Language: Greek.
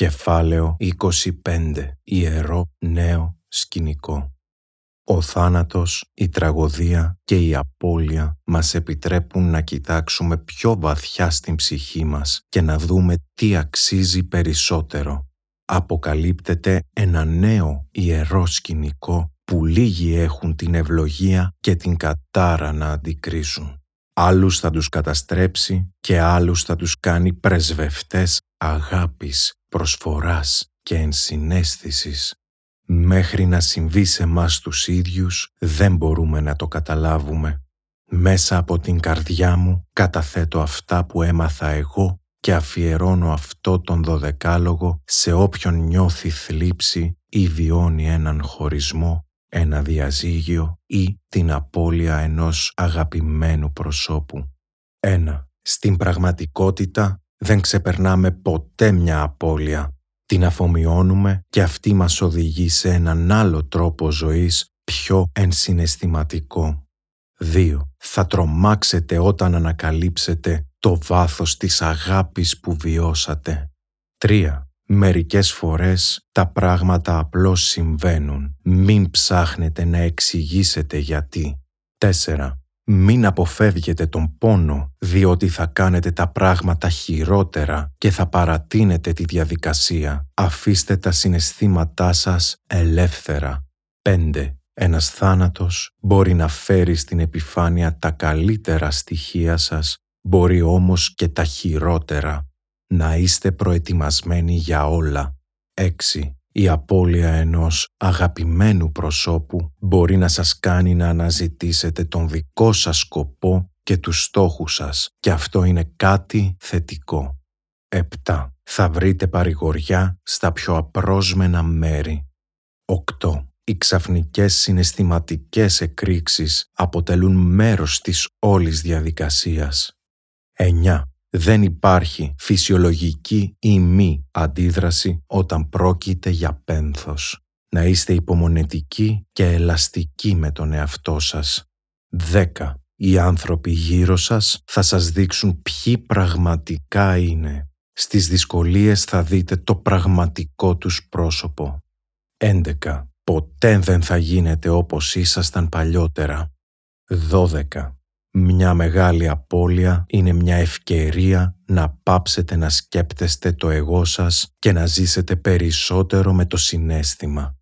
Κεφάλαιο 25. Ιερό νέο σκηνικό. Ο θάνατος, η τραγωδία και η απώλεια μας επιτρέπουν να κοιτάξουμε πιο βαθιά στην ψυχή μας και να δούμε τι αξίζει περισσότερο. Αποκαλύπτεται ένα νέο ιερό σκηνικό που λίγοι έχουν την ευλογία και την κατάρα να αντικρίσουν. Άλλους θα τους καταστρέψει και άλλους θα τους κάνει πρεσβευτές αγάπης, προσφοράς και ενσυναίσθησης. Μέχρι να συμβεί σε μας τους ίδιους δεν μπορούμε να το καταλάβουμε. Μέσα από την καρδιά μου καταθέτω αυτά που έμαθα εγώ και αφιερώνω αυτό τον δωδεκάλογο σε όποιον νιώθει θλίψη ή βιώνει έναν χωρισμό, ένα διαζύγιο ή την απώλεια ενός αγαπημένου προσώπου. Ένα. Στην πραγματικότητα δεν ξεπερνάμε ποτέ μια απώλεια. Την αφομοιώνουμε και αυτή μας οδηγεί σε έναν άλλο τρόπο ζωής πιο ενσυναισθηματικό. 2. Θα τρομάξετε όταν ανακαλύψετε το βάθος της αγάπης που βιώσατε. 3. Μερικές φορές τα πράγματα απλώς συμβαίνουν. Μην ψάχνετε να εξηγήσετε γιατί. 4. Μην αποφεύγετε τον πόνο, διότι θα κάνετε τα πράγματα χειρότερα και θα παρατείνετε τη διαδικασία. Αφήστε τα συναισθήματά σας ελεύθερα. 5. Ένας θάνατος μπορεί να φέρει στην επιφάνεια τα καλύτερα στοιχεία σας, μπορεί όμως και τα χειρότερα. Να είστε προετοιμασμένοι για όλα. 6. Η απώλεια ενός αγαπημένου προσώπου μπορεί να σας κάνει να αναζητήσετε τον δικό σας σκοπό και τους στόχους σας και αυτό είναι κάτι θετικό. 7. Θα βρείτε παρηγοριά στα πιο απρόσμενα μέρη. 8. Οι ξαφνικές συναισθηματικές εκρήξεις αποτελούν μέρος της όλης διαδικασίας. 9. Δεν υπάρχει φυσιολογική ή μη αντίδραση όταν πρόκειται για πένθος. Να είστε υπομονετικοί και ελαστικοί με τον εαυτό σας. 10. Οι άνθρωποι γύρω σας θα σας δείξουν ποιοι πραγματικά είναι. Στις δυσκολίες θα δείτε το πραγματικό τους πρόσωπο. 11. Ποτέ δεν θα γίνετε όπως ήσασταν παλιότερα. 12. Μια μεγάλη απώλεια είναι μια ευκαιρία να πάψετε να σκέπτεστε το εγώ σας και να ζήσετε περισσότερο με το συνέστημα.